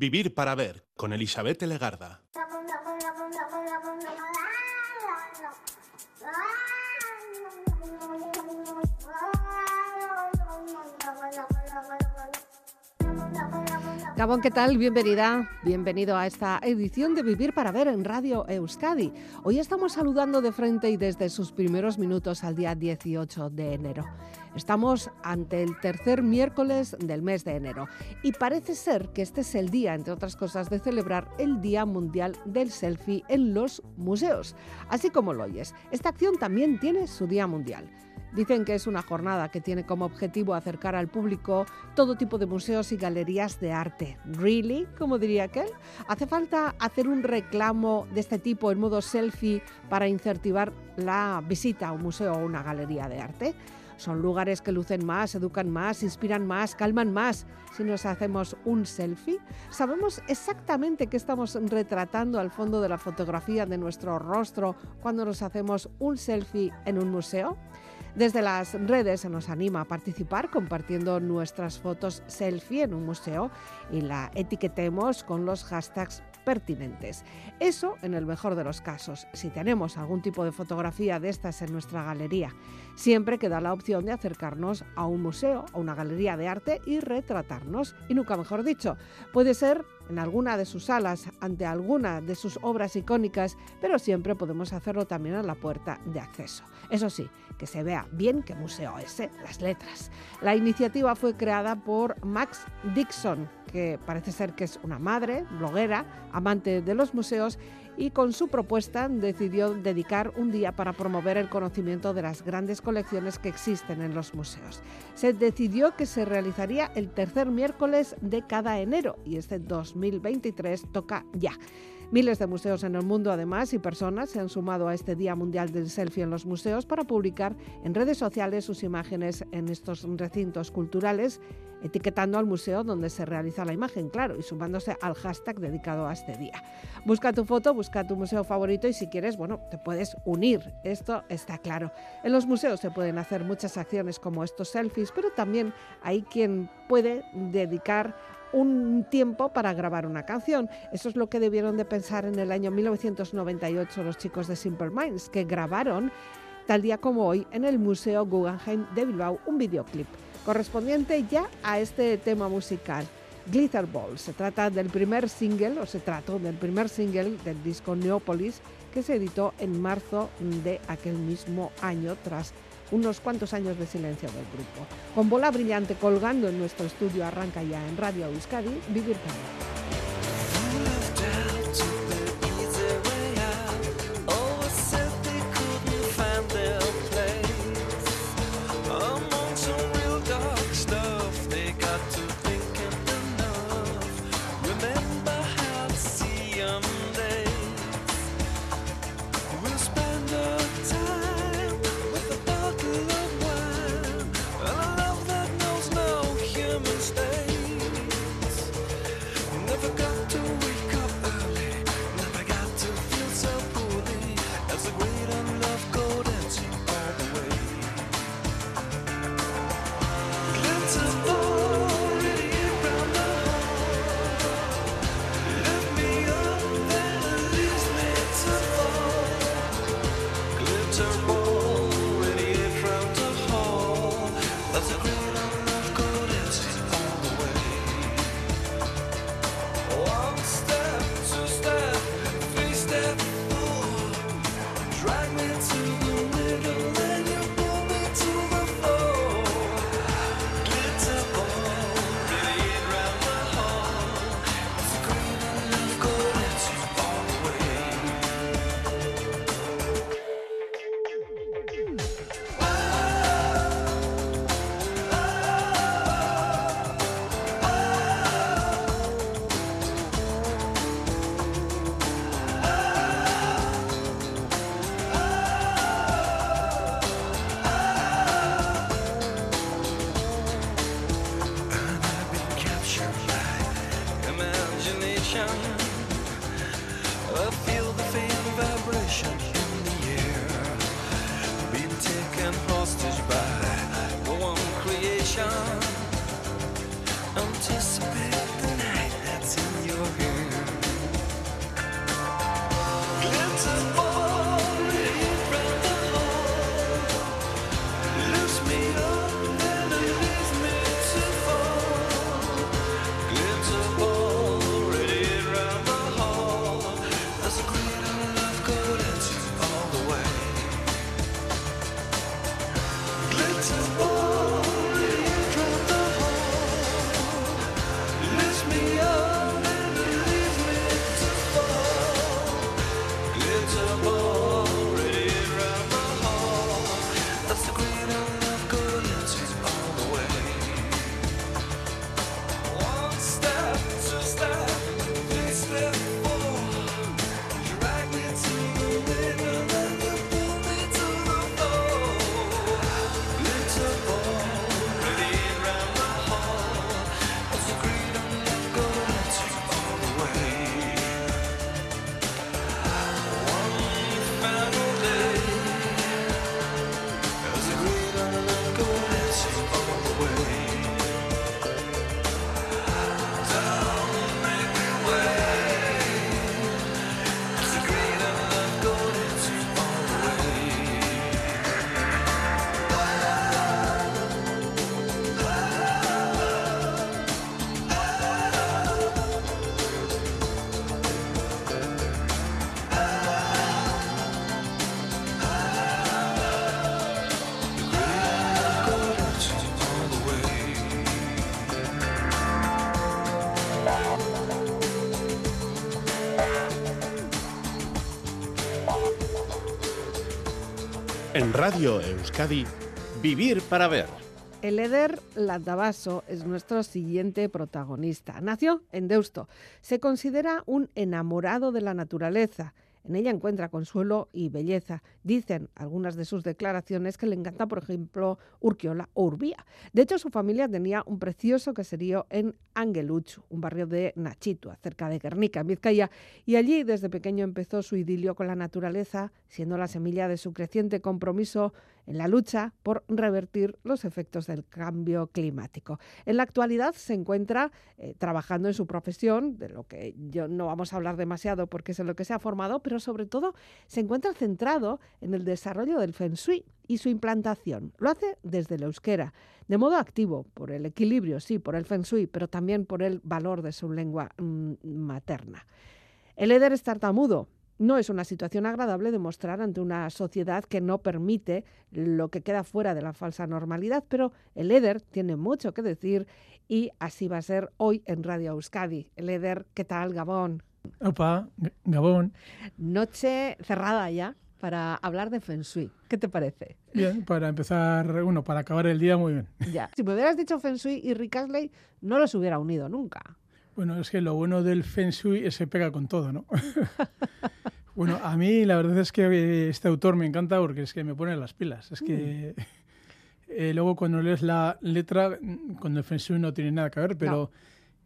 Vivir para ver con Elizabeth Legarda. Gabón, ¿qué tal? Bienvenida, bienvenido a esta edición de Vivir para Ver en Radio Euskadi. Hoy estamos saludando de frente y desde sus primeros minutos al día 18 de enero. Estamos ante el tercer miércoles del mes de enero y parece ser que este es el día, entre otras cosas, de celebrar el Día Mundial del Selfie en los museos. Así como lo oyes, esta acción también tiene su Día Mundial. Dicen que es una jornada que tiene como objetivo acercar al público todo tipo de museos y galerías de arte. ¿Really? Como diría aquel. ¿Hace falta hacer un reclamo de este tipo en modo selfie para incentivar la visita a un museo o una galería de arte? Son lugares que lucen más, educan más, inspiran más, calman más. Si nos hacemos un selfie, sabemos exactamente qué estamos retratando al fondo de la fotografía de nuestro rostro cuando nos hacemos un selfie en un museo. Desde las redes se nos anima a participar compartiendo nuestras fotos selfie en un museo y la etiquetemos con los hashtags pertinentes. Eso en el mejor de los casos, si tenemos algún tipo de fotografía de estas en nuestra galería. Siempre queda la opción de acercarnos a un museo, a una galería de arte y retratarnos. Y nunca mejor dicho, puede ser en alguna de sus salas, ante alguna de sus obras icónicas, pero siempre podemos hacerlo también en la puerta de acceso. Eso sí, que se vea bien qué museo es, ¿eh? las letras. La iniciativa fue creada por Max Dixon, que parece ser que es una madre, bloguera, amante de los museos y con su propuesta decidió dedicar un día para promover el conocimiento de las grandes colecciones que existen en los museos. Se decidió que se realizaría el tercer miércoles de cada enero y este 2023 toca ya. Miles de museos en el mundo, además, y personas se han sumado a este Día Mundial del Selfie en los museos para publicar en redes sociales sus imágenes en estos recintos culturales, etiquetando al museo donde se realiza la imagen, claro, y sumándose al hashtag dedicado a este día. Busca tu foto, busca tu museo favorito y si quieres, bueno, te puedes unir. Esto está claro. En los museos se pueden hacer muchas acciones como estos selfies, pero también hay quien puede dedicar un tiempo para grabar una canción. Eso es lo que debieron de pensar en el año 1998 los chicos de Simple Minds, que grabaron tal día como hoy en el Museo Guggenheim de Bilbao un videoclip correspondiente ya a este tema musical. Glitter Ball. Se trata del primer single, o se trató del primer single del disco Neopolis, que se editó en marzo de aquel mismo año tras unos cuantos años de silencio del grupo. Con bola brillante colgando en nuestro estudio arranca ya en Radio Euskadi Vivir Canal. En Radio Euskadi, Vivir para Ver. El Eder Landavaso es nuestro siguiente protagonista. Nació en Deusto. Se considera un enamorado de la naturaleza en ella encuentra consuelo y belleza. Dicen algunas de sus declaraciones que le encanta, por ejemplo, Urquiola o Urbía. De hecho, su familia tenía un precioso caserío en Angeluchu, un barrio de Nachitua, cerca de Guernica, en Vizcaya, y allí desde pequeño empezó su idilio con la naturaleza, siendo la semilla de su creciente compromiso en la lucha por revertir los efectos del cambio climático. En la actualidad se encuentra eh, trabajando en su profesión, de lo que yo no vamos a hablar demasiado porque es en lo que se ha formado, pero sobre todo se encuentra centrado en el desarrollo del Feng Shui y su implantación. Lo hace desde el euskera, de modo activo, por el equilibrio, sí, por el Feng Shui, pero también por el valor de su lengua mm, materna. El Eder es tartamudo, no es una situación agradable demostrar ante una sociedad que no permite lo que queda fuera de la falsa normalidad, pero el EDER tiene mucho que decir y así va a ser hoy en Radio Euskadi. El EDER, ¿qué tal, Gabón? Opa, Gabón. Noche cerrada ya para hablar de Feng Shui. ¿Qué te parece? Bien, para empezar, bueno, para acabar el día muy bien. Ya. Si me hubieras dicho Feng Shui y Rick Astley, no los hubiera unido nunca. Bueno, es que lo bueno del Feng Shui es que pega con todo, ¿no? bueno, a mí la verdad es que este autor me encanta porque es que me pone las pilas. Es que mm. eh, luego cuando lees la letra, con el Feng Shui no tiene nada que ver, pero...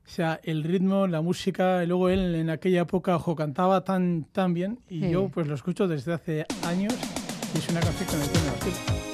O sea, el ritmo, la música, y luego él en aquella época ojo, cantaba tan, tan bien y yo pues lo escucho desde hace años y es una canción que me pone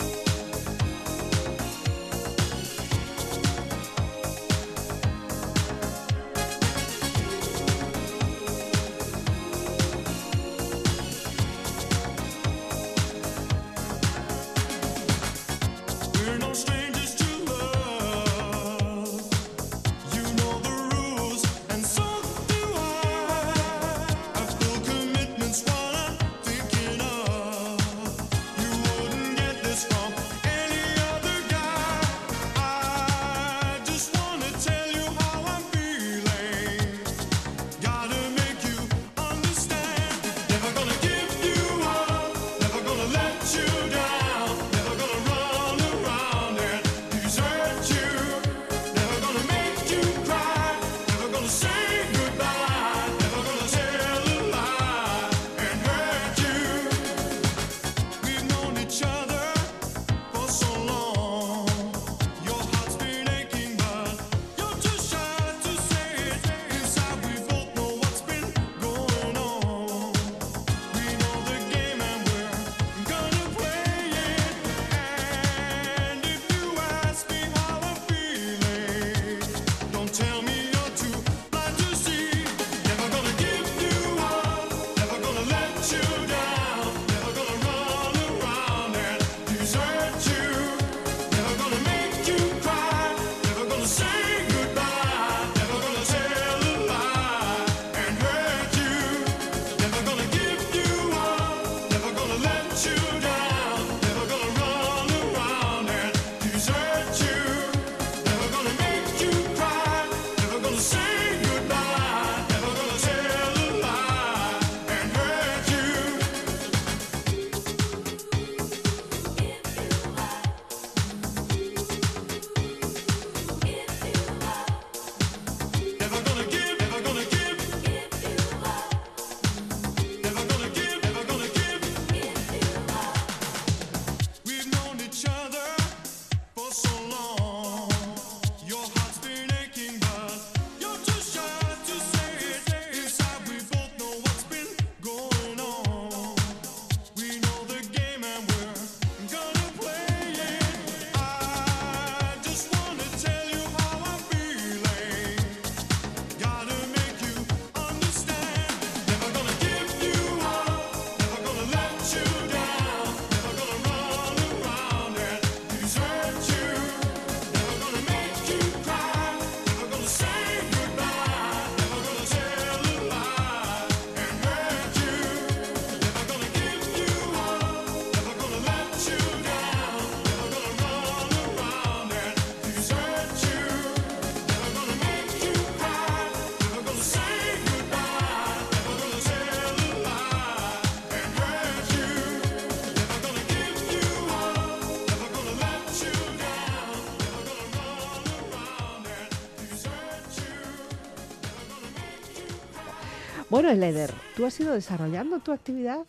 Bueno, Leder, tú has ido desarrollando tu actividad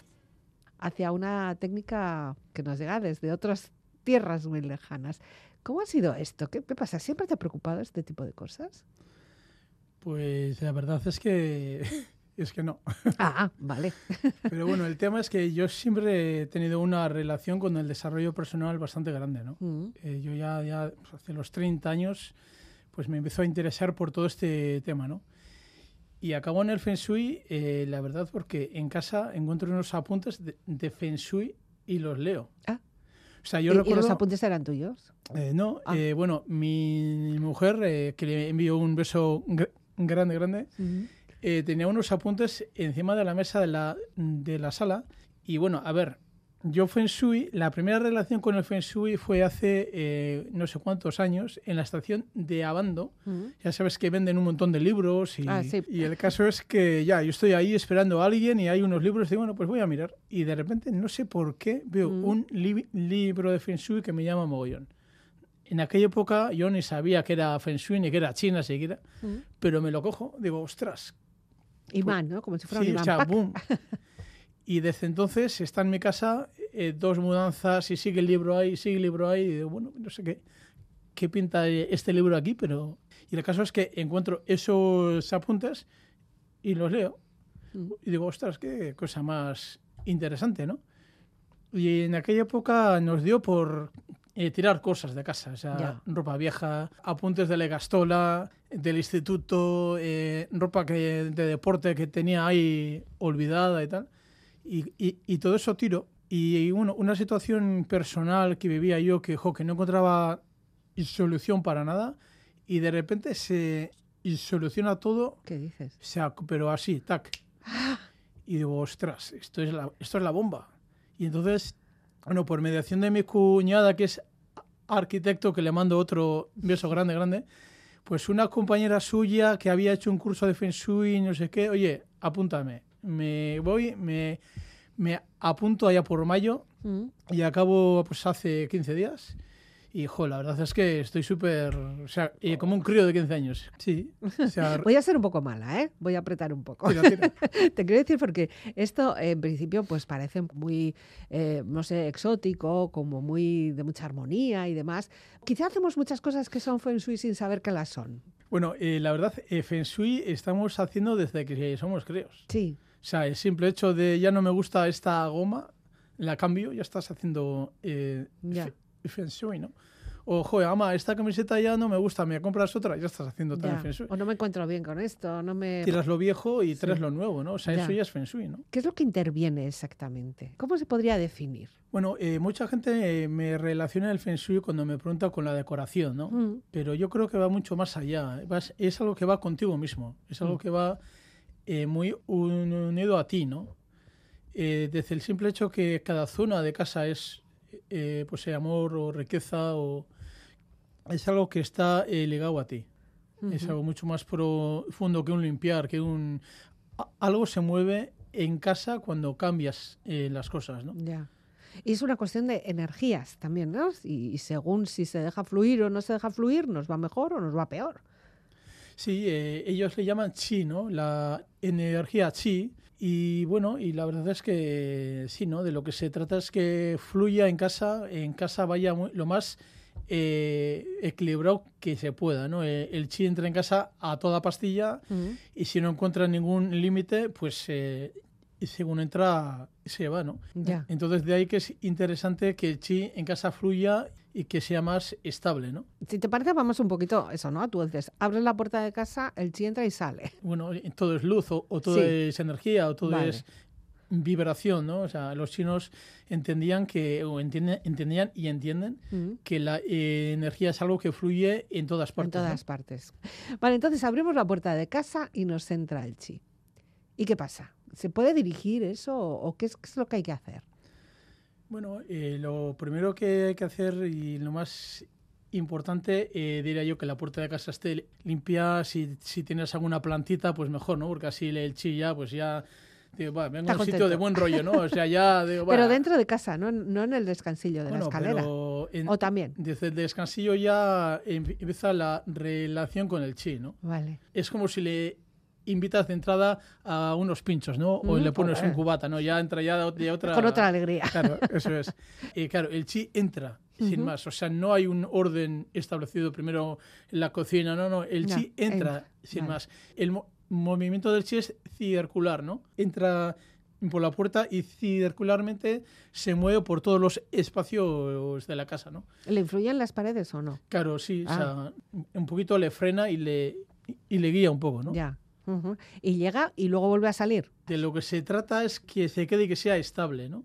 hacia una técnica que nos llega desde otras tierras muy lejanas. ¿Cómo ha sido esto? ¿Qué, qué pasa? ¿Siempre te ha preocupado este tipo de cosas? Pues la verdad es que es que no. Ah, vale. Pero bueno, el tema es que yo siempre he tenido una relación con el desarrollo personal bastante grande, ¿no? Mm, Eh, yo ya, ya pues, hace los 30 años pues me empezó a interesar por todo este tema, ¿no? Y acabo en el Feng Shui, eh, la verdad, porque en casa encuentro unos apuntes de, de Feng Shui y los leo. Ah. O sea, yo ¿Y, y recuerdo... los apuntes eran tuyos? Eh, no, Ah. eh, bueno, mi mujer, eh, que le envió un beso gr- grande, grande, eh, tenía unos apuntes encima de la mesa de la, de la sala. Y bueno, a ver, yo Feng Shui, la primera relación con el Feng Shui fue hace eh, no sé cuántos años en la estación de Abando. Mm. Ya sabes que venden un montón de libros y, Ah, sí. y el caso es que ya, yo estoy ahí esperando a alguien y hay unos libros y digo, bueno, pues voy a mirar. Y de repente, no sé por qué, veo Mm. un li- libro de Feng Shui que me llama mogollón. En aquella época yo ni sabía que era Feng Shui ni que era China siquiera, Mm. pero me lo cojo, digo, ostras, Imán, ¿no? Como si fuera Sí, un o imán. sea, ¡Pac! boom. Y desde entonces está en mi casa eh, dos mudanzas y sigue el libro ahí, sigue el libro ahí. Y digo, bueno, no sé qué, qué pinta este libro aquí, pero... Y el caso es que encuentro esos apuntes y los leo. Mm. Y digo, ostras, qué cosa más interesante, ¿no? Y en aquella época nos dio por eh, tirar cosas de casa, o sea, Ya. ropa vieja, apuntes de la gastola, del instituto, eh, ropa que, de deporte que tenía ahí olvidada y tal. Y, y- y todo eso tiro. Y bueno, una situación personal que vivía yo que, jo, que no encontraba solución para nada y de repente se soluciona todo ¿Qué dices? o sea, pero así, tac. Y digo, ostras, esto es, la, esto es la bomba. Y entonces, bueno, por mediación de mi cuñada, que es arquitecto, que le mando otro beso grande, grande, pues una compañera suya que había hecho un curso de Feng Shui, no sé qué, oye, apúntame. Me voy, me, me apunto allá por mayo Mm. y acabo pues hace 15 días. Y, jo, la verdad es que estoy súper, o sea, eh, como un crío de 15 años. Sí, o sea, Voy a ser un poco mala, ¿eh? Voy a apretar un poco. tira, tira. Te quiero decir porque esto en principio pues parece muy, eh, no sé, exótico, como muy de mucha armonía y demás. Quizá hacemos muchas cosas que son feng shui sin saber que las son. Bueno, eh, la verdad, eh, Feng Shui estamos haciendo desde que somos críos. Sí, O sea, el simple hecho de ya no me gusta esta goma, la cambio, ya estás haciendo eh, Feng Shui, ¿no? O, joder, ama, esta camiseta ya no me gusta, me compras otra, ya estás haciendo también ya. Feng Shui. O no me encuentro bien con esto, no me... Tiras lo viejo y traes Sí. lo nuevo, ¿no? O sea, Ya. eso ya es Feng Shui, ¿no? ¿Qué es lo que interviene exactamente? ¿Cómo se podría definir? Bueno, eh, mucha gente eh, me relaciona el Feng Shui cuando me pregunta con la decoración, ¿no? Mm, pero yo creo que va mucho más allá. Vas- es algo que va contigo mismo, es algo Mm. que va eh, muy un- unido a ti, ¿no? Eh, desde el simple hecho que cada zona de casa es, eh, pues, eh, amor o riqueza o es algo que está ligado a ti. Es algo mucho más profundo que un limpiar, que un algo se mueve en casa cuando cambias las cosas, ¿no? Ya. Y es una cuestión de energías también, ¿no? Y, y según si se deja fluir o no se deja fluir, nos va mejor o nos va peor. Sí, eh, ellos le llaman chi, ¿no? La energía chi. Y bueno, y la verdad es que sí, ¿no? De lo que se trata es que fluya en casa, en casa vaya muy- lo más eh, equilibrado que se pueda, ¿no? Eh, el chi entra en casa a toda pastilla y si no encuentra ningún límite, pues eh, según entra se va, ¿no? Ya. Entonces de ahí que es interesante que el chi en casa fluya y que sea más estable, ¿no? Si te parece, vamos un poquito eso, ¿no? Tú dices, abres la puerta de casa, el chi entra y sale. bueno, todo es luz o, o todo Sí. es energía o todo Vale. es vibración, ¿no? O sea, los chinos entendían que, o entienden, entendían y entienden que la eh, energía es algo que fluye en todas En partes. ¿no? todas partes. Vale, entonces abrimos la puerta de casa y nos entra el chi. ¿Y qué pasa? ¿Se puede dirigir eso o qué es, qué es lo que hay que hacer? Bueno, eh, lo primero que hay que hacer y lo más importante, eh, diría yo que la puerta de casa esté limpia. Si, si tienes alguna plantita, pues mejor, ¿no? Porque así el chi ya, pues ya... Digo, vengo a un sitio de buen rollo, ¿no? O sea, ya... Digo, Pero dentro de casa, no, en- no en el descansillo de Bueno, la escalera. en- O también. Desde el descansillo ya em- empieza la relación con el chi, ¿no? Vale. Es como si le invitas de entrada a unos pinchos, ¿no? O Mm, le pones joder. un cubata, ¿no? Ya entra ya de otra... Con otra alegría. Claro, eso es. Y claro, el chi entra, sin más. O sea, no hay un orden establecido primero en la cocina, no, no. El Ya, chi entra, entra, sin vale. más. El mo- movimiento del chi es circular, ¿no? Entra por la puerta y circularmente se mueve por todos los espacios de la casa, ¿no? ¿Le influyen las paredes o no? Claro, sí, Ah. o sea, un poquito le frena y le, y le guía un poco, ¿no? Ya. Y llega y luego vuelve a salir. De lo que se trata es que se quede y que sea estable, ¿no?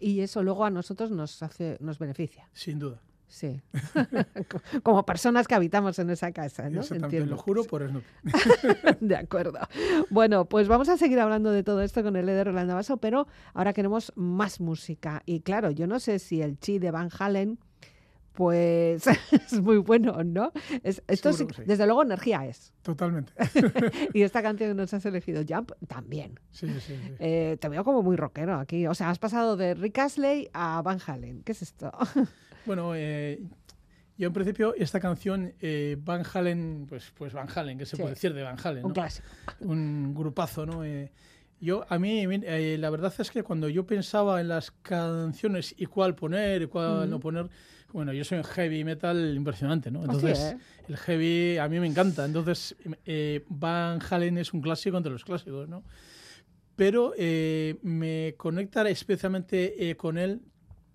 Y eso luego a nosotros nos hace, nos beneficia. Sin duda. Sí. Como personas que habitamos en esa casa, ¿no? Exactamente, lo juro por Snoopy. De acuerdo. Bueno, pues vamos a seguir hablando de todo esto con el de Rolando Vaso, pero ahora queremos más música. Y claro, yo no sé si el chi de Van Halen, pues es muy bueno, ¿no? Es, esto Seguro sí- que sí. desde luego energía es. Totalmente. Y esta canción que nos has elegido, Jump, también. Sí, sí, sí. Eh, te veo como muy rockero aquí. O sea, has pasado de Rick Astley a Van Halen. ¿Qué es esto? Bueno, eh, yo en principio esta canción, eh, Van Halen, pues, pues Van Halen, ¿qué se Sí. puede decir de Van Halen? Un ¿no? clásico. Un grupazo, ¿no? Eh, yo, a mí, la verdad es que cuando yo pensaba en las canciones y cuál poner y cuál no poner, bueno, yo soy un heavy metal impresionante, ¿no? Así, Entonces, ¿eh? el heavy a mí me encanta. Entonces, eh, Van Halen es un clásico entre los clásicos, ¿no? Pero eh, me conecta especialmente eh, con él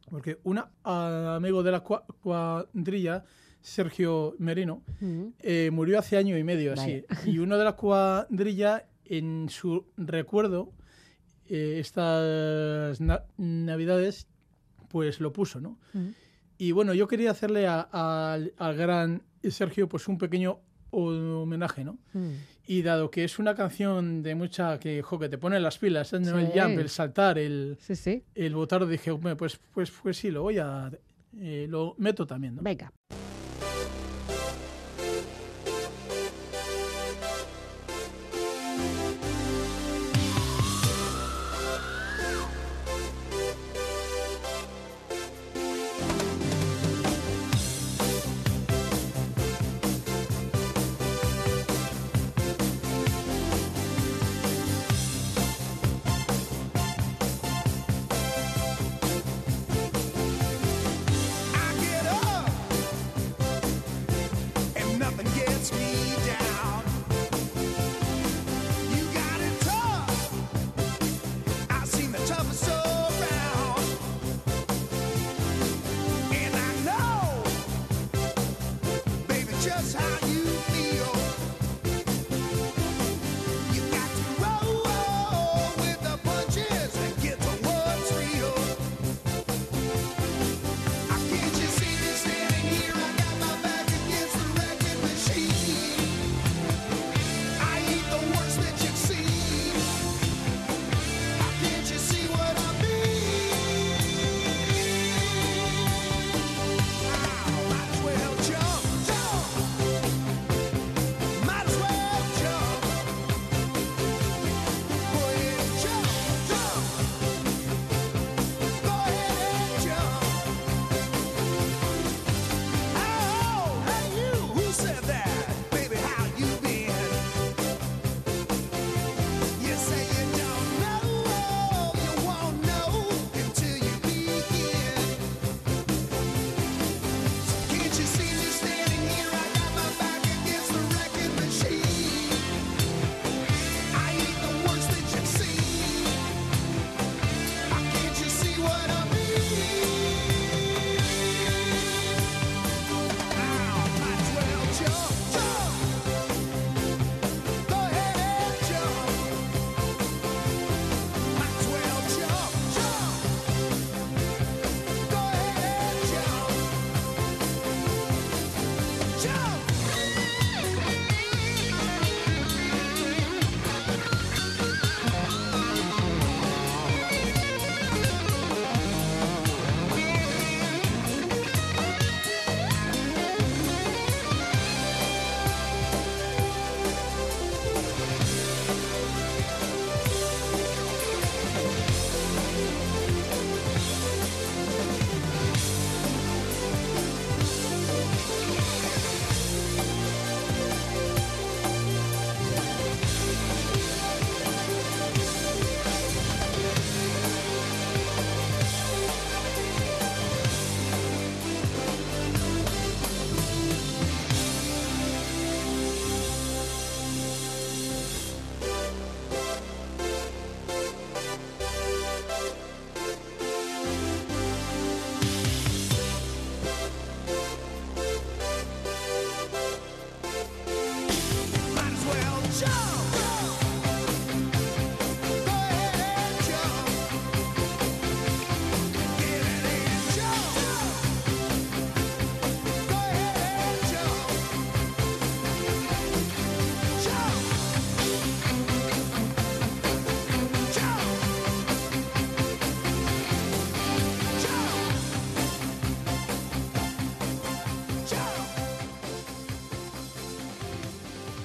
porque un amigo de la cua- cuadrilla, Sergio Merino, Ujú. eh, murió hace año y medio así. Y uno de la cuadrilla, en su recuerdo, eh, estas na- navidades, pues lo puso, ¿no? Ujú. Y bueno, yo quería hacerle a- al al gran Sergio pues un pequeño homenaje, ¿no? Ujú. Y dado que es una canción de mucha que, jo, que te pone las pilas, ¿no? el Sí. jump, el saltar, el, Sí, sí. el botar, dije, "Hombre, pues, pues, pues sí, lo voy a... eh, lo meto también, ¿no? Venga.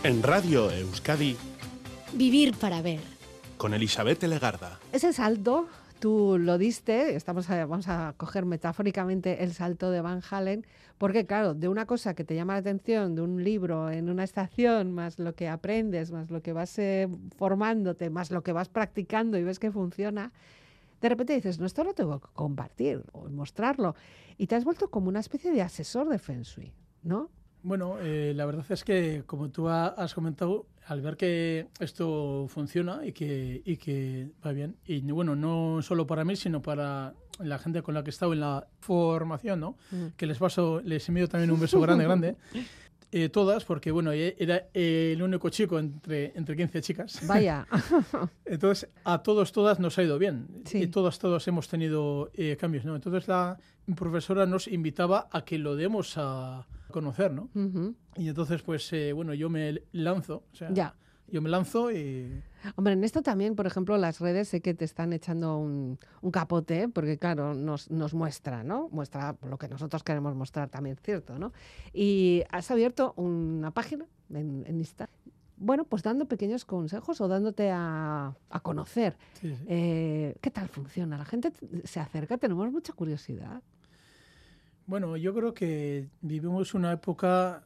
En Radio Euskadi, Vivir para ver. con Elizabeth Legarda. Ese salto, tú lo diste, estamos a- vamos a coger metafóricamente el salto de Van Halen, porque claro, de una cosa que te llama la atención, de un libro en una estación, más lo que aprendes, más lo que vas eh, formándote, más lo que vas practicando y ves que funciona, de repente dices, no, esto lo tengo que compartir o mostrarlo. Y te has vuelto como una especie de asesor de Feng Shui, ¿no? Bueno, eh, la verdad es que, como tú ha- has comentado, al ver que esto funciona y que, y que va bien, y bueno, no solo para mí, sino para la gente con la que he estado en la formación, ¿no? Mm. Que les paso, les envío también un beso grande, grande. Eh, todas, porque bueno, era el único chico entre, entre 15 chicas. Vaya, Entonces, a todos, todas nos ha ido bien. Sí. Y todas, todos hemos tenido eh, cambios, ¿no? Entonces, la profesora nos invitaba a que lo demos a conocer, ¿no? Y entonces, pues, eh, bueno, yo me lanzo. O sea, ya. Yo me lanzo y... Hombre, en esto también, por ejemplo, las redes sé que te están echando un, un capote, porque claro, nos, nos muestra, ¿no? Muestra lo que nosotros queremos mostrar también, ¿cierto? ¿no? Y has abierto una página en, en Insta. Bueno, pues dando pequeños consejos o dándote a, a conocer. sí, sí. Eh, ¿Qué tal funciona? La gente se acerca, tenemos mucha curiosidad. Bueno, yo creo que vivimos una época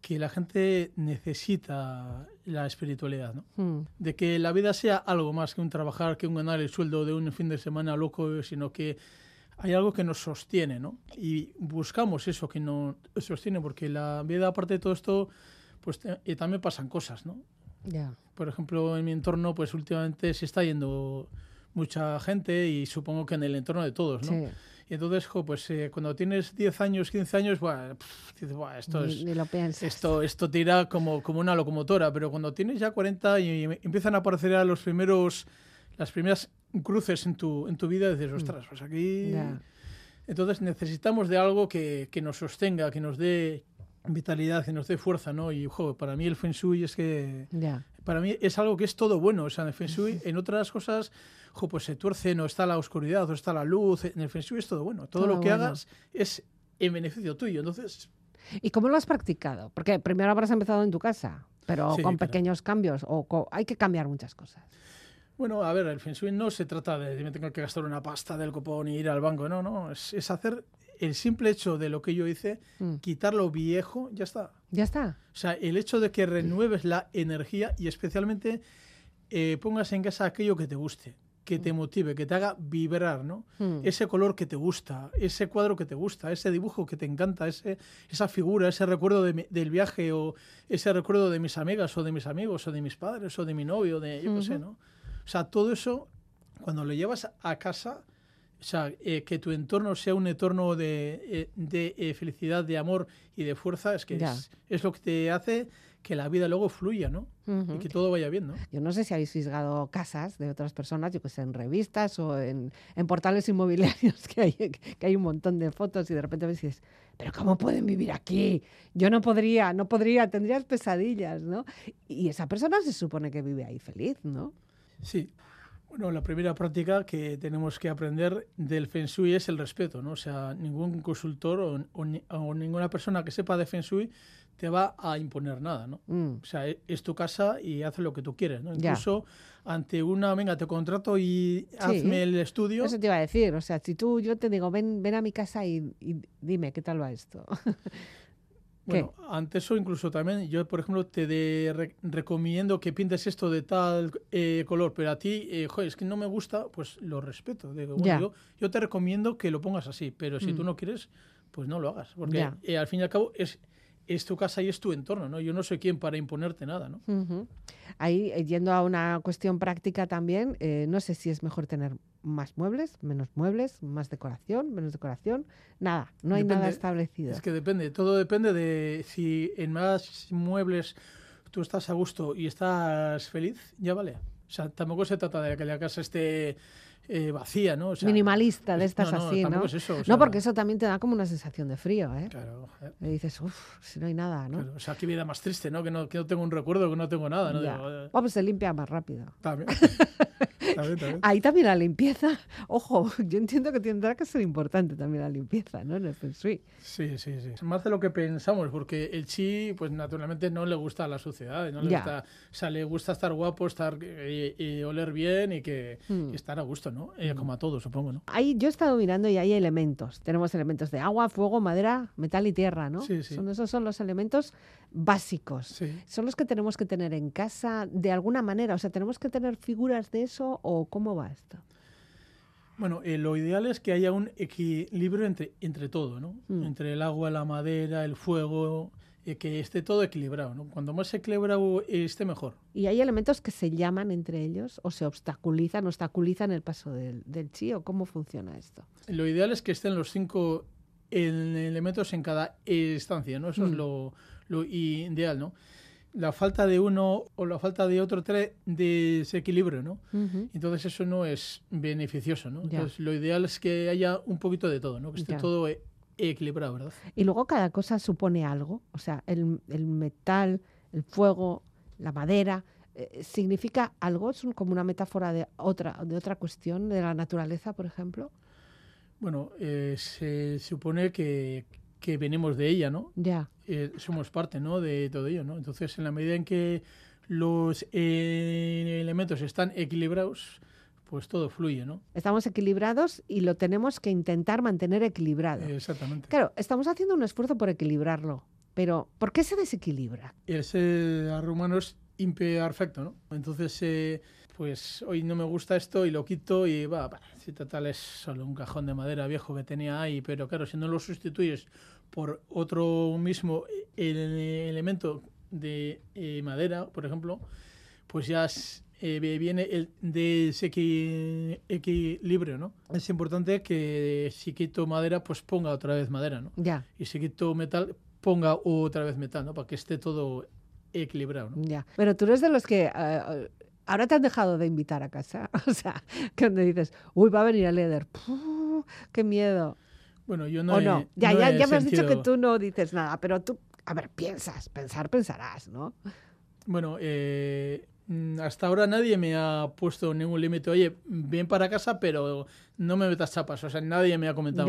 que la gente necesita la espiritualidad, ¿no? Mm, de que la vida sea algo más que un trabajar, que un ganar el sueldo de un fin de semana loco, sino que hay algo que nos sostiene, ¿no? Y buscamos eso que nos sostiene, porque la vida, aparte de todo esto, pues y también pasan cosas, ¿no? ya. Por ejemplo, en mi entorno, pues últimamente se está yendo mucha gente y supongo que en el entorno de todos, ¿no? Sí. Y entonces, jo, pues eh, cuando tienes 10 años, 15 años, buah, pf, dices, buah, esto es... ni lo. Esto, esto tira como, como una locomotora, pero cuando tienes ya 40 y empiezan a aparecer ya los primeros, las primeras cruces en tu, en tu vida, dices, ostras, pues aquí... Mm. Ya. Entonces necesitamos de algo que, que nos sostenga, que nos dé vitalidad, que nos dé fuerza, ¿no? Y, jo, para mí el Feng Shui es que... Ya. Para mí es algo que es todo bueno. O sea, el Feng Shui, en otras cosas, jo, pues se tuerce, no está la oscuridad, o está la luz. En el Feng Shui es todo bueno. Todo, Todo lo que bueno. hagas es en beneficio tuyo. Entonces, ¿Y cómo lo has practicado? Porque primero habrás empezado en tu casa, pero Sí, con claro. pequeños cambios o hay que cambiar muchas cosas. Bueno, a ver, el Feng Shui no se trata de me tengo que gastar una pasta del copón y ir al banco, no, no, es, es hacer el simple hecho de lo que yo hice, Mm. quitar lo viejo, ya está. Ya está. O sea, el hecho de que renueves la energía y especialmente eh, pongas en casa aquello que te guste, que te motive, que te haga vibrar, ¿no? Mm. Ese color que te gusta, ese cuadro que te gusta, ese dibujo que te encanta, ese, esa figura, ese recuerdo de mi- del viaje o ese recuerdo de mis amigas o de mis amigos o de mis padres o de mi novio, de yo qué sé, Ujú. ¿no? O sea, todo eso, cuando lo llevas a casa, o sea, eh, que tu entorno sea un entorno de, eh, de eh, felicidad, de amor y de fuerza, es que es, es lo que te hace que la vida luego fluya, ¿no? Y que todo vaya bien, ¿no? Yo no sé si habéis fisgado casas de otras personas, yo que sé, en revistas o en, en portales inmobiliarios, que hay, que hay un montón de fotos y de repente ves y dices, pero ¿cómo pueden vivir aquí? Yo no podría, no podría, tendrías pesadillas, ¿no? Y esa persona se supone que vive ahí feliz, ¿no? Sí. Bueno, la primera práctica que tenemos que aprender del Feng Shui es el respeto, ¿no? O sea, ningún consultor o, o o ninguna persona que sepa de Feng Shui te va a imponer nada, ¿no? Mm, O sea, e- es tu casa y haz lo que tú quieres, ¿no? Ya. Incluso ante una, venga, te contrato y hazme el estudio. Eso te iba a decir, o sea, si tú, yo te digo, ven, ven a mi casa y, y dime qué tal va esto. Bueno, ante eso incluso también yo, por ejemplo, te de- re- recomiendo que pintes esto de tal eh, color, pero a ti, eh, joder, es que no me gusta, pues lo respeto. Digo, bueno, yo, yo te recomiendo que lo pongas así, pero si Mm. tú no quieres, pues no lo hagas. Porque eh, al fin y al cabo es, es tu casa y es tu entorno, ¿no? Yo no soy quien para imponerte nada, ¿no? Ahí, eh, yendo a una cuestión práctica también, eh, no sé si es mejor tener más muebles, menos muebles, más decoración, menos decoración, nada, no hay nada establecido. Es que depende, todo depende de si en más muebles tú estás a gusto y estás feliz, ya vale. O sea, tampoco se trata de que la casa esté eh, vacía, ¿no? O sea, Minimalista de es- estas no, no, así, ¿no? tampoco es eso, o no, porque eso también te da como una sensación de frío, ¿eh? Claro, Y dices, uff, si no hay nada, ¿no? claro. O sea, qué vida más triste, ¿no? Que, no? que no tengo un recuerdo, que no tengo nada, ¿no? Digo, eh, pues se limpia más rápido. también. También, también. Ahí también la limpieza. Ojo, yo entiendo que tendrá que ser importante también la limpieza, ¿no? En el Feng Shui. Sí, sí, sí. Más de lo que pensamos, porque el chi, pues naturalmente no le gusta la suciedad, no le Ya. gusta, o sea, le gusta estar guapo, estar y, y oler bien y que Hmm. y estar a gusto, ¿no? Eh, como a todos, supongo, ¿no? Ahí, yo he estado mirando y hay elementos. Tenemos elementos de agua, fuego, madera, metal y tierra, ¿no? Sí, sí. Son, esos son los elementos básicos. Sí. ¿Son los que tenemos que tener en casa de alguna manera? O sea, ¿tenemos que tener figuras de eso o cómo va esto? Bueno, eh, lo ideal es que haya un equilibrio entre, entre todo, ¿no? Mm. Entre el agua, la madera, el fuego, eh, que esté todo equilibrado, ¿no? Cuando más equilibrado esté, mejor. ¿Y hay elementos que se llaman entre ellos o se obstaculizan, obstaculizan el paso del, del chi o cómo funciona esto? Lo ideal es que estén los cinco en- elementos en cada estancia, ¿no? Eso es Mm. lo, lo ideal, ¿no? La falta de uno o la falta de otro trae desequilibrio, ¿no? Entonces eso no es beneficioso, ¿no? Ya. Entonces lo ideal es que haya un poquito de todo, ¿no? Que esté Ya. todo e- equilibrado, ¿verdad? Y luego cada cosa supone algo. O sea, el, el metal, el fuego, la madera, eh, ¿significa algo? ¿Es un- como una metáfora de otra, de otra cuestión, de la naturaleza, por ejemplo? Bueno, eh, se supone que, que venimos de ella, ¿no? Ya. Eh, somos parte, ¿no? De todo ello, ¿no? Entonces, en la medida en que los eh, elementos están equilibrados, pues todo fluye, ¿no? Estamos equilibrados y lo tenemos que intentar mantener equilibrado. Exactamente. Claro, estamos haciendo un esfuerzo por equilibrarlo, pero ¿por qué se desequilibra? El ser humano es imperfecto, ¿no? Entonces, eh, pues hoy no me gusta esto y lo quito y va, va, si total es solo un cajón de madera viejo que tenía ahí, pero claro, si no lo sustituyes por otro mismo eh, ele- elemento de eh, madera, por ejemplo, pues ya es- eh, viene el desequilibrio, ¿no? Es importante que si quito madera, pues ponga otra vez madera, ¿no? Ya, Y si quito metal, ponga otra vez metal, ¿no? Para que esté todo equilibrado, ¿no? ya. Pero tú eres de los que eh, ahora te han dejado de invitar a casa. O sea, que donde dices, uy, va a venir a Leder. Puh, ¡Qué miedo! Bueno, yo no o he- no. Ya, no ya, ya me has dicho que tú no dices nada, pero tú, a ver, piensas, pensar, pensarás, ¿no? Bueno, eh, mm, hasta ahora nadie me ha puesto ningún límite. Oye, ven para casa, pero no me metas chapas. O sea, nadie me ha comentado.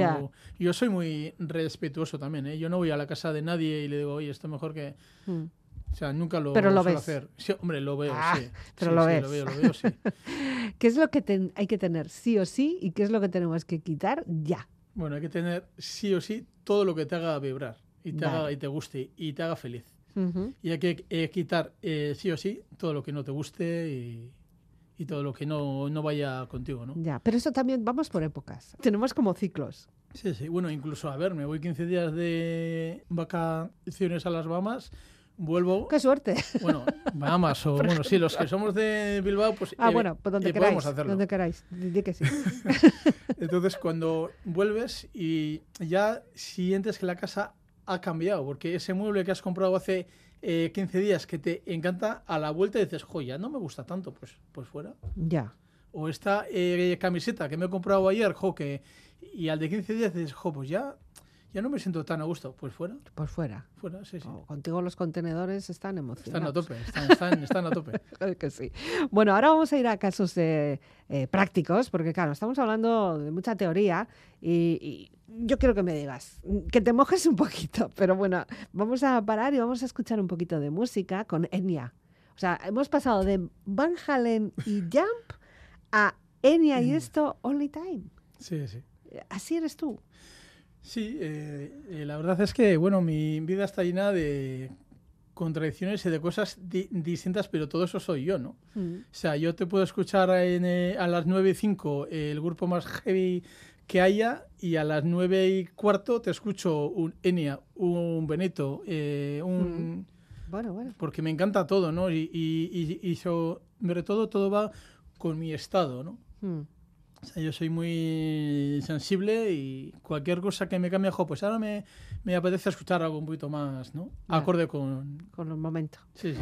Yo soy muy respetuoso también, ¿eh? Yo no voy a la casa de nadie y le digo, oye, esto mejor que... Mm. O sea, nunca lo, Pero lo ves. hacer. Sí, hombre, lo veo, Ah, sí. pero Sí, lo sí, ves. Lo veo, lo veo, sí. ¿Qué es lo que ten- hay que tener sí o sí y qué es lo que tenemos que quitar ya? Bueno, hay que tener sí o sí todo lo que te haga vibrar y te, haga, y te guste y te haga feliz. Ujú. Y hay que eh, quitar eh, sí o sí todo lo que no te guste y, y todo lo que no, no vaya contigo, ¿no? Ya, pero eso también vamos por épocas. Tenemos como ciclos. Sí, sí. Bueno, incluso, a ver, me voy 15 días de vacaciones a las Bahamas, vuelvo... ¡Qué suerte! Bueno, Bahamas o... Bueno, sí, los que somos de Bilbao, pues... Ah, eh, bueno, pues donde eh, queráis. podemos hacerlo. Donde queráis. Di que sí. Entonces, cuando vuelves y ya sientes que la casa ha cambiado, porque ese mueble que has comprado hace eh, 15 días que te encanta, a la vuelta dices, jo, ya no me gusta tanto, pues, pues fuera. Ya. O esta eh, camiseta que me he comprado ayer, jo, que, y al de 15 días dices, jo, pues ya, ya no me siento tan a gusto, pues fuera, Por fuera. fuera, sí, sí. Oh, contigo los contenedores están Están a emocionados. tope, están, están, están a tope. Que sí. Bueno, ahora vamos a ir a casos eh, eh, prácticos, porque claro, estamos hablando de mucha teoría y, y yo quiero que me digas, que te mojes un poquito, pero bueno, vamos a parar y vamos a escuchar un poquito de música con Enya. O sea, hemos pasado de Van Halen y Jump a Enya y esto Only Time. Sí, sí. Así eres tú. Sí, eh, eh, la verdad es que, bueno, mi vida está llena de contradicciones y de cosas di- distintas, pero todo eso soy yo, ¿no? Mm. O sea, yo te puedo escuchar en, eh, a las 9 y 5 el grupo más heavy que haya y a las 9 y cuarto te escucho un Enya, un Benito, eh, un... Bueno, bueno. Porque me encanta todo, ¿no? Y, y, y, y sobre todo todo va con mi estado, ¿no? Mm. O sea, yo soy muy sensible y cualquier cosa que me cambie, jo, pues ahora me, me apetece escuchar algo un poquito más, ¿no? Acorde con... Con el momento. Sí, sí.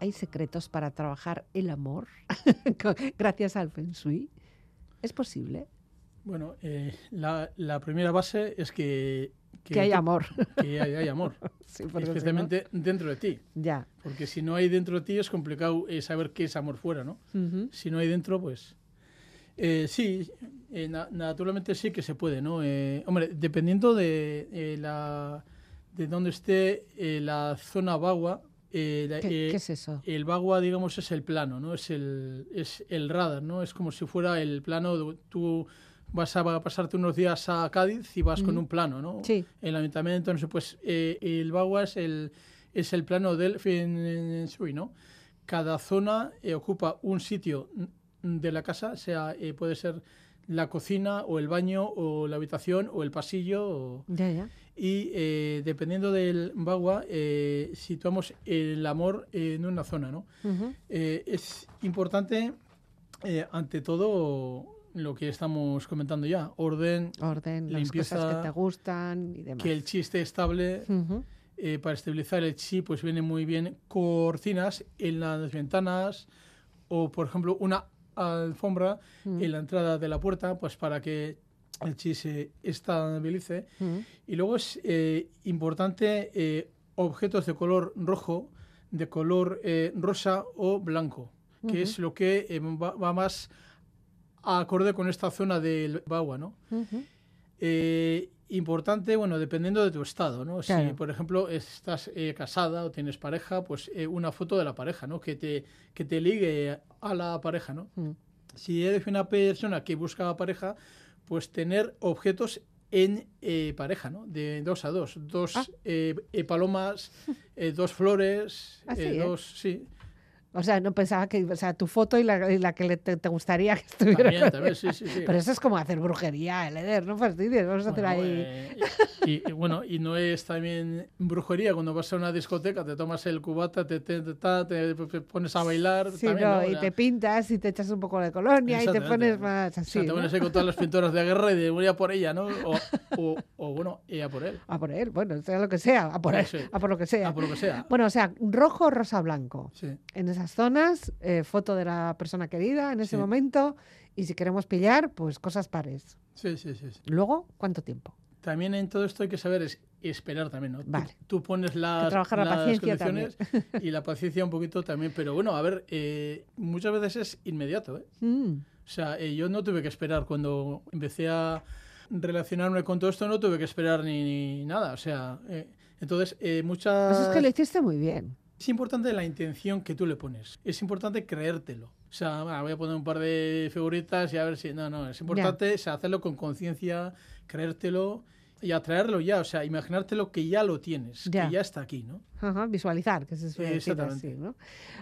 ¿Hay secretos para trabajar el amor gracias al Feng Shui? ¿Es posible? Bueno, eh, la, la primera base es que... Que, hay amor. Que hay, hay amor, Sí, no- especialmente dentro de ti. Ya. Porque si no hay dentro de ti es complicado eh, saber qué es amor fuera, ¿no? Si no hay dentro, pues... eh, sí, eh, na- naturalmente sí que se puede, ¿no? Eh, hombre, dependiendo de la de dónde esté la zona bagua, eh, la- ¿Qué, eh, qué es eso? el bagua, digamos, es el plano, ¿no? Es el, es el radar, ¿no? Es como si fuera el plano, de- tú vas a pasarte unos días a Cádiz y vas con un plano, ¿no? Sí. El ayuntamiento, no sé, pues eh, el bagua es el, es el plano del Feng Shui, ¿no? Cada zona ocupa un sitio de la casa, sea, puede ser la cocina o el baño o la habitación o el pasillo o- Ya, ya. Y eh, dependiendo del bagua eh, situamos el amor en una zona, ¿no? Ujú. Eh, es importante, eh, ante todo, lo que estamos comentando ya, orden, Orden, las Limpieza, cosas que te gustan y demás. que el chi esté estable. Ujú. Eh, para estabilizar el chi, pues viene muy bien cortinas en las ventanas o, por ejemplo, una alfombra Mm. en la entrada de la puerta, pues para que el chi se estabilice. Ujú. Y luego es eh, importante eh, objetos de color rojo, de color eh, rosa o blanco, que Ujú. es lo que eh, va, va más acorde con esta zona del bagua, ¿no? Ujú. Eh, importante, bueno, dependiendo de tu estado, ¿no? Claro. Si, por ejemplo, estás casada o tienes pareja, pues una foto de la pareja, ¿no? Que te, que te ligue a la pareja, ¿no? Mm. Si eres una persona que busca pareja, pues tener objetos en eh, pareja, ¿no? De dos a dos. Dos Ah. eh, eh, palomas, eh, dos flores, eh, ¿eh? dos, sí. O sea, no pensaba que, o sea, tu foto y la, y la que le- te, te gustaría que estuviera. También, también, sí, sí, sí. Pero eso es como hacer brujería, el Eder, no fastidies, vamos a hacer Bueno, ahí. eh, y, y bueno, y no es también brujería cuando vas a una discoteca, te tomas el cubata, te, te, te, pones a bailar. Sí, también, no, ¿no? O y te pintas y te echas un poco de colonia y te pones más o así. sea, te pones ahí con todas las pinturas de guerra y de voy a por ella, ¿no? O, o, o, bueno, y a por él. A por él, bueno, sea lo que sea, a por, él, a por lo que sea. A por lo que sea. Bueno, o sea, rojo, rosa, blanco. Sí. En esas zonas, eh, foto de la persona querida en ese Sí. momento. Y si queremos pillar, pues cosas pares. Sí, sí, sí, sí. Luego, ¿cuánto tiempo? También en todo esto hay que saber es esperar también, ¿no? Tú- Vale. Tú, pones las, trabajar la las paciencia condiciones y la paciencia un poquito también, pero bueno, a ver, eh, muchas veces es inmediato, ¿eh? Mm, O sea, eh, yo no tuve que esperar cuando empecé a relacionarme con todo esto, no tuve que esperar ni, ni nada. O sea, eh, entonces, eh, muchas... Pues es que lo hiciste muy bien. Es importante la intención que tú le pones. Es importante creértelo. O sea, va, voy a poner un par de figuritas y a ver si... No, no, es importante o sea, hacerlo con conciencia, creértelo y atraerlo ya. O sea, imaginártelo que ya lo tienes, Ya. que ya está aquí, ¿no? Ajá, visualizar, que se suele decir Exactamente. así, ¿no?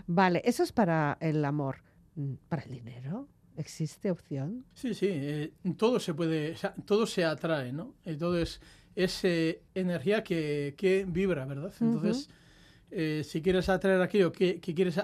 Vale, eso es para el amor. Mm, ¿Para el dinero? ¿Existe opción? Sí, sí, eh, todo se puede, o sea, todo se atrae, ¿no? Eh, todo es, es eh, energía que, que vibra, ¿verdad? Entonces, eh, si quieres atraer aquello que, que quieres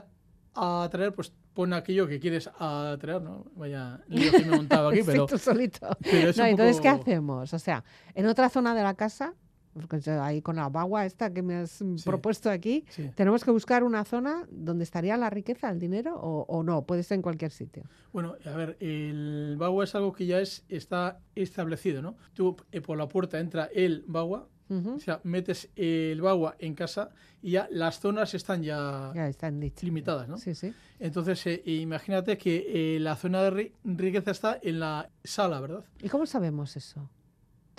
atraer, pues pon aquello que quieres atraer, ¿no? Vaya lío que me he montado aquí, Sí, pero, tú solito. pero No, entonces, ¿qué hacemos? O sea, en otra zona de la casa, porque yo ahí con la bagua esta que me has Sí. propuesto aquí, Sí. ¿tenemos que buscar una zona donde estaría la riqueza, el dinero, o, o no? Puede ser en cualquier sitio. Bueno, a ver, el bagua es algo que ya es, está establecido, ¿no? Tú eh, por la puerta entra el bagua, Ujú. o sea, metes el bagua en casa y ya las zonas están ya, Ya están limitadas, ¿no? Sí, sí. Entonces, eh, imagínate que eh, la zona de ri- riqueza está en la sala, ¿verdad? ¿Y cómo sabemos eso?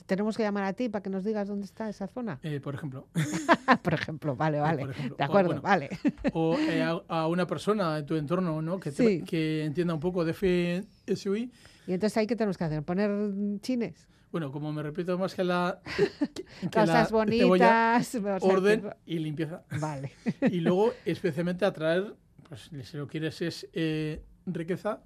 tenemos que llamar a ti para que nos digas dónde está esa zona. Eh, por ejemplo. por ejemplo, vale, vale. por ejemplo. De O, acuerdo, bueno, vale. o eh, a, a una persona en tu entorno ¿no? que, te- Sí. que entienda un poco de FSUI. Y entonces ahí qué tenemos que hacer? Poner chines. Bueno, como me repito más que la, que Cosas bonitas. orden y limpieza. Vale. Y luego, especialmente, atraer, pues si lo quieres es eh, riqueza,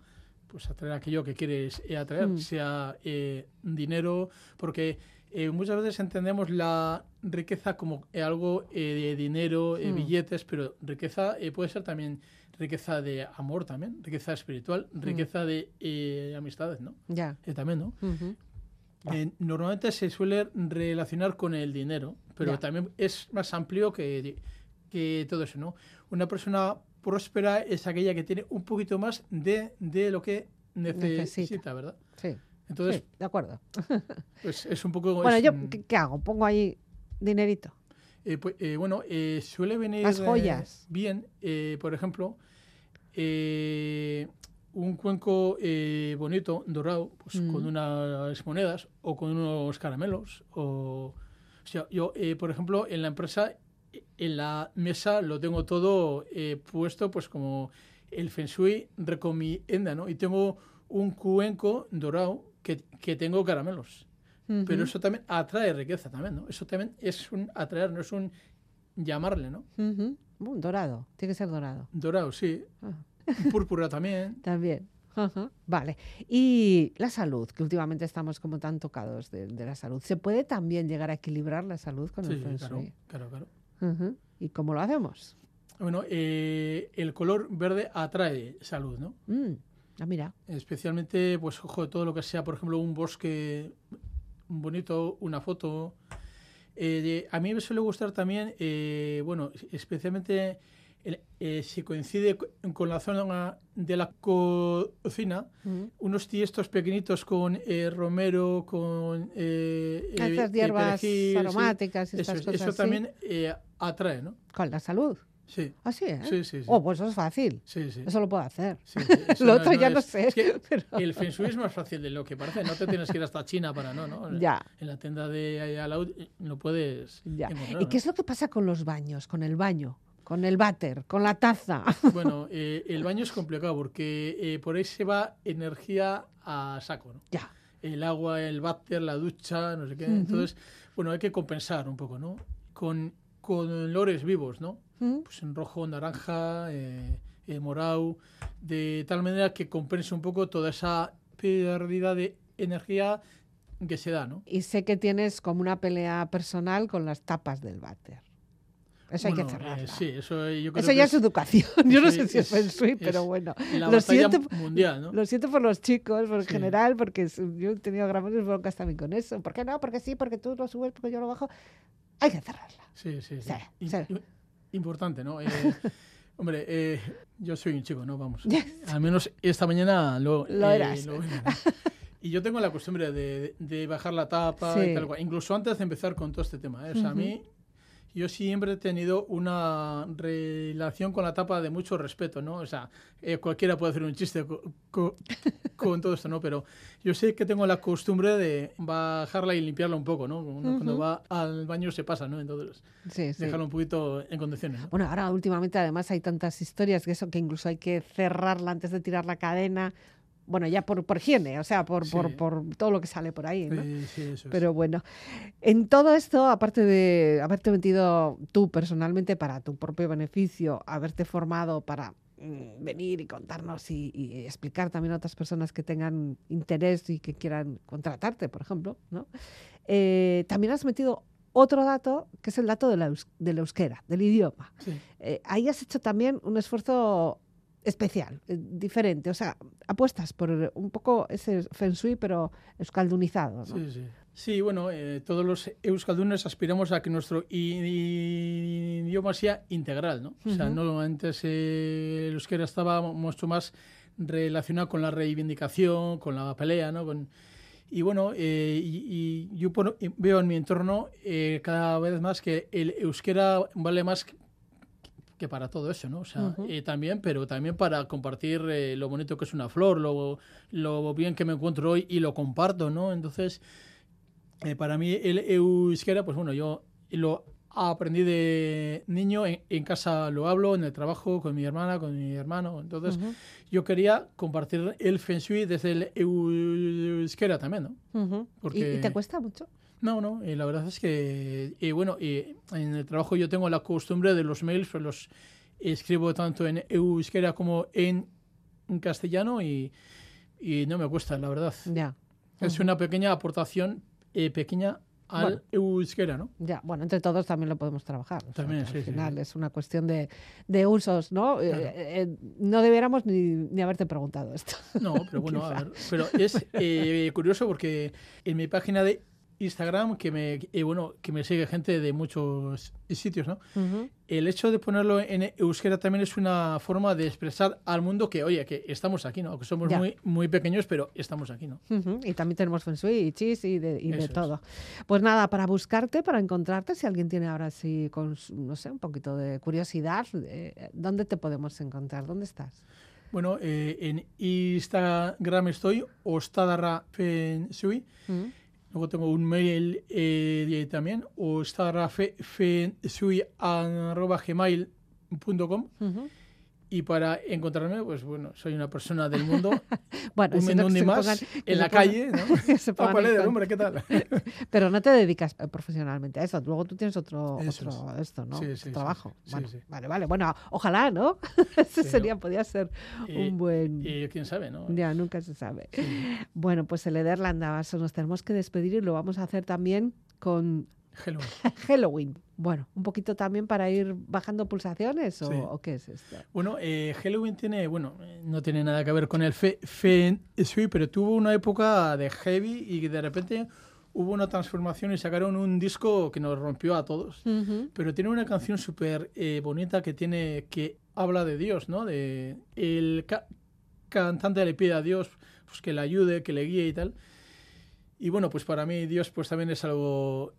pues atraer aquello que quieres eh, atraer, Mm. sea eh, dinero, porque eh, muchas veces entendemos la riqueza como eh, algo eh, de dinero, Mm. billetes, pero riqueza eh, puede ser también riqueza de amor también, riqueza espiritual, Mm. riqueza de amistades, ¿no? Ya. También, ¿no? Ujú. Eh, normalmente se suele relacionar con el dinero, pero también es más amplio que, que todo eso, ¿no? Una persona próspera es aquella que tiene un poquito más de, de lo que necesita, Necesita. ¿verdad? Sí. Entonces, sí, de acuerdo. pues es un poco... Bueno, es yo, ¿qué, hago? Pongo ahí dinerito. eh, pues, eh, bueno, suele venir Las joyas. bien, por ejemplo, eh, un cuenco eh, bonito, dorado, pues Mm. con unas monedas o con unos caramelos. O, o sea, yo, eh, por ejemplo, en la empresa, en la mesa lo tengo todo eh, puesto, pues como el Feng Shui recomienda, ¿no? Y tengo un cuenco dorado que, que tengo caramelos. Pero eso también atrae riqueza también, ¿no? Eso también es un atraer, no es un llamarle, ¿no? Uh, dorado. Tiene que ser dorado. Dorado, sí. Ah. Púrpura también. También. Vale. Y la salud, que últimamente estamos como tan tocados de, de la salud. ¿Se puede también llegar a equilibrar la salud con el Sí, Feng claro, Shui? claro, claro. Ujú. ¿Y cómo lo hacemos? Bueno, eh, el color verde atrae salud, ¿no? Mm, Ah, mira. Especialmente, pues, ojo, todo lo que sea, por ejemplo, un bosque bonito, una foto. Eh, de- a mí me suele gustar también, eh, bueno, especialmente el- eh, si coincide co- con la zona de la co- cocina, unos tiestos pequeñitos con eh, romero, con eh, eh, Estas eh, hierbas perejil, sí. aromáticas Eso, estas es- cosas eso también eh, atrae, ¿no? Con la salud. Sí, Así, ¿eh? sí, sí. sí. Oh, pues eso es fácil. Sí, sí. Eso lo puedo hacer. Sí, sí, eso Lo no- otro ya no es- sé. es que pero- el Feng Shui es más fácil de lo que parece. No te tienes que ir hasta China para no, ¿no? Ya. En la tienda de ahí al lado eh, lo puedes Ya. ¿Y ¿no? qué es lo que pasa con los baños, con el baño, con el váter, con la taza? Bueno, eh, el baño es complicado porque eh, por ahí se va energía a saco, ¿no? ya. El agua, el váter, la ducha, no sé qué. Entonces, bueno, hay que compensar un poco, ¿no? Con, con olores vivos, ¿no? Pues en rojo, naranja, eh, eh, morado, de tal manera que compense un poco toda esa pérdida de energía que se da, ¿no? Y sé que tienes como una pelea personal con las tapas del váter. Eso hay Bueno, que eh, cerrarla. sí, eso eh, yo creo Eso que ya es educación. Yo no sé si es es- Feng Shui, es pero bueno. la Lo siento, mundial, ¿no? lo siento por los chicos, por en Sí. general, porque yo he tenido grandes broncas también con eso. ¿Por qué no? Porque sí, porque tú lo subes, porque yo lo bajo. Hay que cerrarla. Sí, sí, sí. Sí, sí. im- Importante, ¿no? Eh, hombre, eh, yo soy un chico, ¿no? Vamos. Al menos esta mañana lo, Lo eh, eras. lo era, ¿no? Y yo tengo la costumbre de, de bajar la tapa Sí. y tal cual. Incluso antes de empezar con todo este tema. ¿eh? O sea, a mí, yo siempre he tenido una relación con la tapa de mucho respeto, ¿no? O sea, eh, cualquiera puede hacer un chiste co- co- con, todo esto, ¿no? Pero yo sé que tengo la costumbre de bajarla y limpiarla un poco, ¿no? Uno Cuando va al baño se pasa, ¿no? Entonces, Sí, sí. dejarlo un poquito en condiciones, ¿no? Bueno, ahora últimamente además hay tantas historias que eso que incluso hay que cerrarla antes de tirar la cadena. Bueno, ya por, por higiene, o sea, por, por, Sí. por todo lo que sale por ahí, ¿no? Sí, sí, eso es. Pero bueno, en todo esto, aparte de haberte metido tú personalmente para tu propio beneficio, haberte formado para mm, venir y contarnos y, y explicar también a otras personas que tengan interés y que quieran contratarte, por ejemplo, ¿no? Eh, también has metido otro dato, que es el dato de la eus- del euskera, del idioma. Sí. Eh, ahí has hecho también un esfuerzo especial, eh, diferente. O sea, apuestas por un poco ese feng shui, pero euskaldunizado. ¿no? Sí, sí. Sí, bueno, eh, todos los euskaldunes aspiramos a que nuestro idioma sea integral, ¿no? O sea, no antes eh, el euskera estaba mucho más relacionado con la reivindicación, con la pelea, ¿no? Con, y bueno, eh, y, y yo por- veo en mi entorno eh, cada vez más que el euskera vale más que, para todo eso, ¿no? O sea, Ujú. eh, también, pero también para compartir eh, lo bonito que es una flor, lo, lo bien que me encuentro hoy y lo comparto, ¿no? Entonces, eh, para mí el euskera, pues bueno, yo lo aprendí de niño, en, en casa lo hablo, en el trabajo, con mi hermana, con mi hermano. Entonces, Ujú, yo quería compartir el Feng Shui desde el euskera también, ¿no? ujú. ¿Y- Porque- ¿Y, te cuesta mucho? No, no, y la verdad es que, y bueno, y en el trabajo yo tengo la costumbre de los mails, pues los escribo tanto en euskera como en castellano y, y no me cuesta, la verdad. Ya. Es una pequeña aportación eh, pequeña al Bueno. euskera, ¿no? Ya, bueno, entre todos también lo podemos trabajar. o sea, También, que sí, Al final sí. es una cuestión de, de usos, ¿no? Eh, Claro. eh, no debiéramos ni, ni haberte preguntado esto. No, pero bueno, a ver, pero es eh, curioso porque en mi página de Instagram, que me, eh, bueno, que me sigue gente de muchos sitios, ¿no? El hecho de ponerlo en euskera también es una forma de expresar al mundo que, oye, que estamos aquí, ¿no? Que somos Ya. muy, muy pequeños, pero estamos aquí, ¿no? Ujú, Y también tenemos Feng Shui y Chis y de, y de es. todo. Pues nada, para buscarte, para encontrarte, si alguien tiene ahora sí, con, no sé, un poquito de curiosidad, eh, ¿dónde te podemos encontrar? ¿Dónde estás? Bueno, eh, en Instagram estoy, Ostadarra Feng Shui. ¿Mm? Luego tengo un mail eh, también, ostarrafensui.gmail.com Ujú. Y para encontrarme, pues bueno, soy una persona del mundo, Bueno, un no, menú más, pongan- en la pongan- calle, ¿no? se con- hombre, ¿qué tal? Pero no te dedicas eh, profesionalmente a eso. Luego tú tienes otro, Eso otro esto, ¿no? Sí, sí, trabajo. Sí, bueno, sí. Vale, vale. Bueno, ojalá, ¿no? Ese Sí, sería, podría ser Y- un buen. Y quién sabe, ¿no? Ya, nunca se sabe. Bueno, pues el Ederland Navaso nos tenemos que despedir y lo vamos a hacer también con Hello. Halloween. Bueno, un poquito también para ir bajando pulsaciones o, Sí. o qué es esto. Bueno, eh, Halloween tiene, bueno, eh, no tiene nada que ver con el fe, Feng Shui, pero tuvo una época de heavy y de repente hubo una transformación y sacaron un disco que nos rompió a todos. Ujú. Pero tiene una canción súper eh, bonita que tiene que habla de Dios, ¿no? De el ca- cantante le pide a Dios pues que le ayude, que le guíe y tal. Y bueno, pues para mí Dios pues también es algo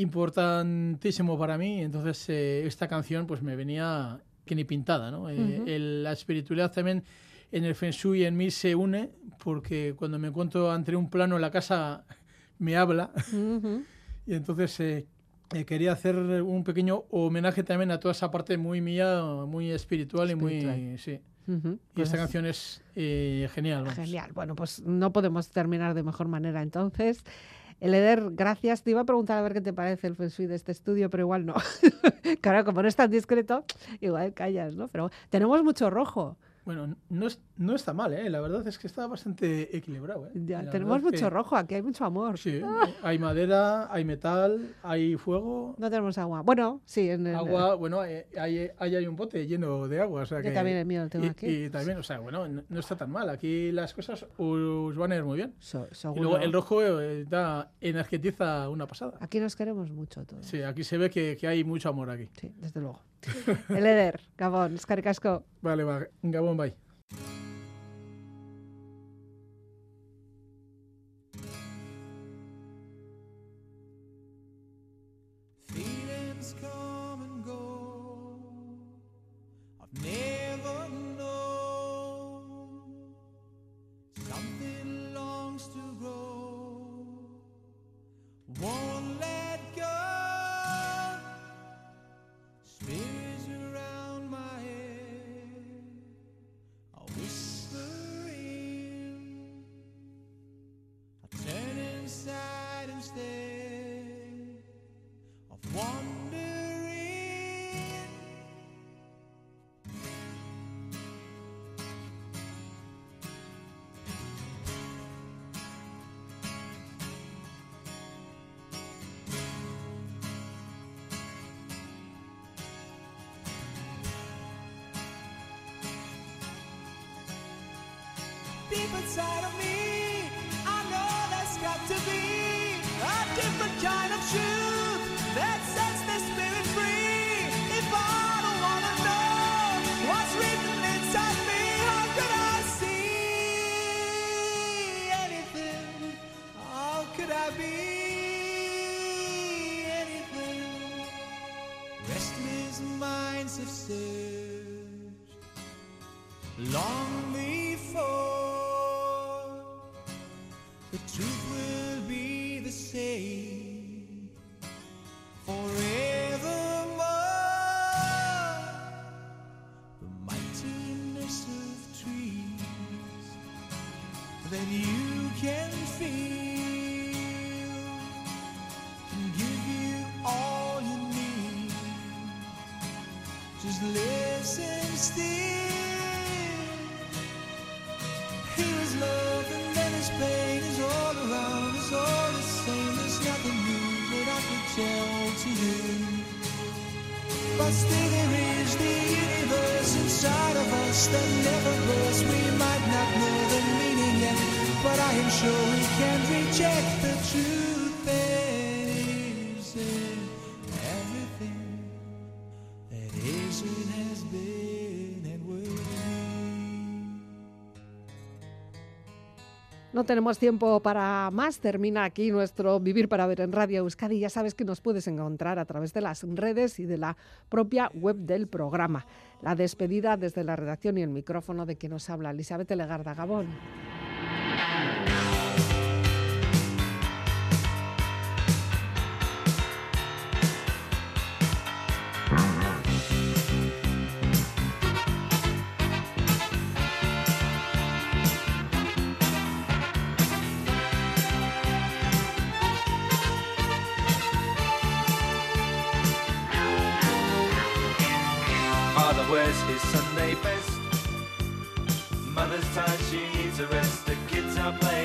importantísimo para mí. Entonces eh, esta canción pues me venía que ni pintada, ¿no? Eh, Ujú. el- la espiritualidad también en el Feng Shui en mí se une porque cuando me encuentro ante un plano en la casa me habla. Ujú. Y entonces eh, eh, quería hacer un pequeño homenaje también a toda esa parte muy mía, muy espiritual, y muy... Espiritual. Sí. Ujú. Y Pues esta canción es eh, genial. vamos. Genial. Bueno, pues no podemos terminar de mejor manera entonces. El Eder, gracias. Te iba a preguntar a ver qué te parece el Feng de este estudio, pero igual no. claro, como no es tan discreto, igual callas, ¿no? Pero tenemos mucho rojo. Bueno, no, es, no está mal, ¿eh? La verdad es que está bastante equilibrado, ¿eh? Ya, La tenemos mucho que- rojo, aquí hay mucho amor. Sí, hay madera, hay metal, hay fuego, No tenemos agua. Bueno, sí, en el, agua, bueno, hay, hay, hay- hay un bote lleno de agua, o sea yo que... también el mío lo tengo y, aquí. y también, o sea, bueno, no, no está tan mal. Aquí las cosas os van a ir muy bien. So- Y luego el rojo eh, da, energetiza una pasada. Aquí nos queremos mucho todos. Sí, aquí se ve que, que hay mucho amor aquí. Sí, desde luego. Eleder, Gabon, eskarrik asko. Bale, ba, Gabon bai. Deep inside of me, I know there's got to be a different tenemos tiempo para más. Termina aquí nuestro Vivir para Ver en Radio Euskadi. Ya sabes que nos puedes encontrar a través de las redes y de la propia web del programa. La despedida desde la redacción y el micrófono de quien nos habla, Elizabeth Legarda Gabón.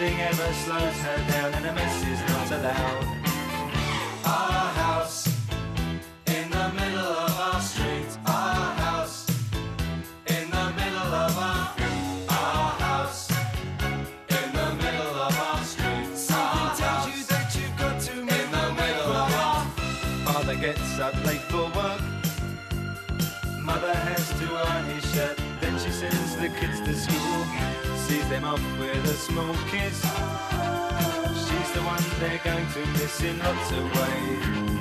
Nothing ever slows her down, and a mess is not allowed. Our house in the middle of our street. Our house in the middle of our our house in the middle of our street. Something tells you that you've got to in the middle of our Father gets up late for work. Mother has to iron his shirt. Then she sends the kids to school. Sees them off with a small kiss. She's the one they're going to miss in lots of ways.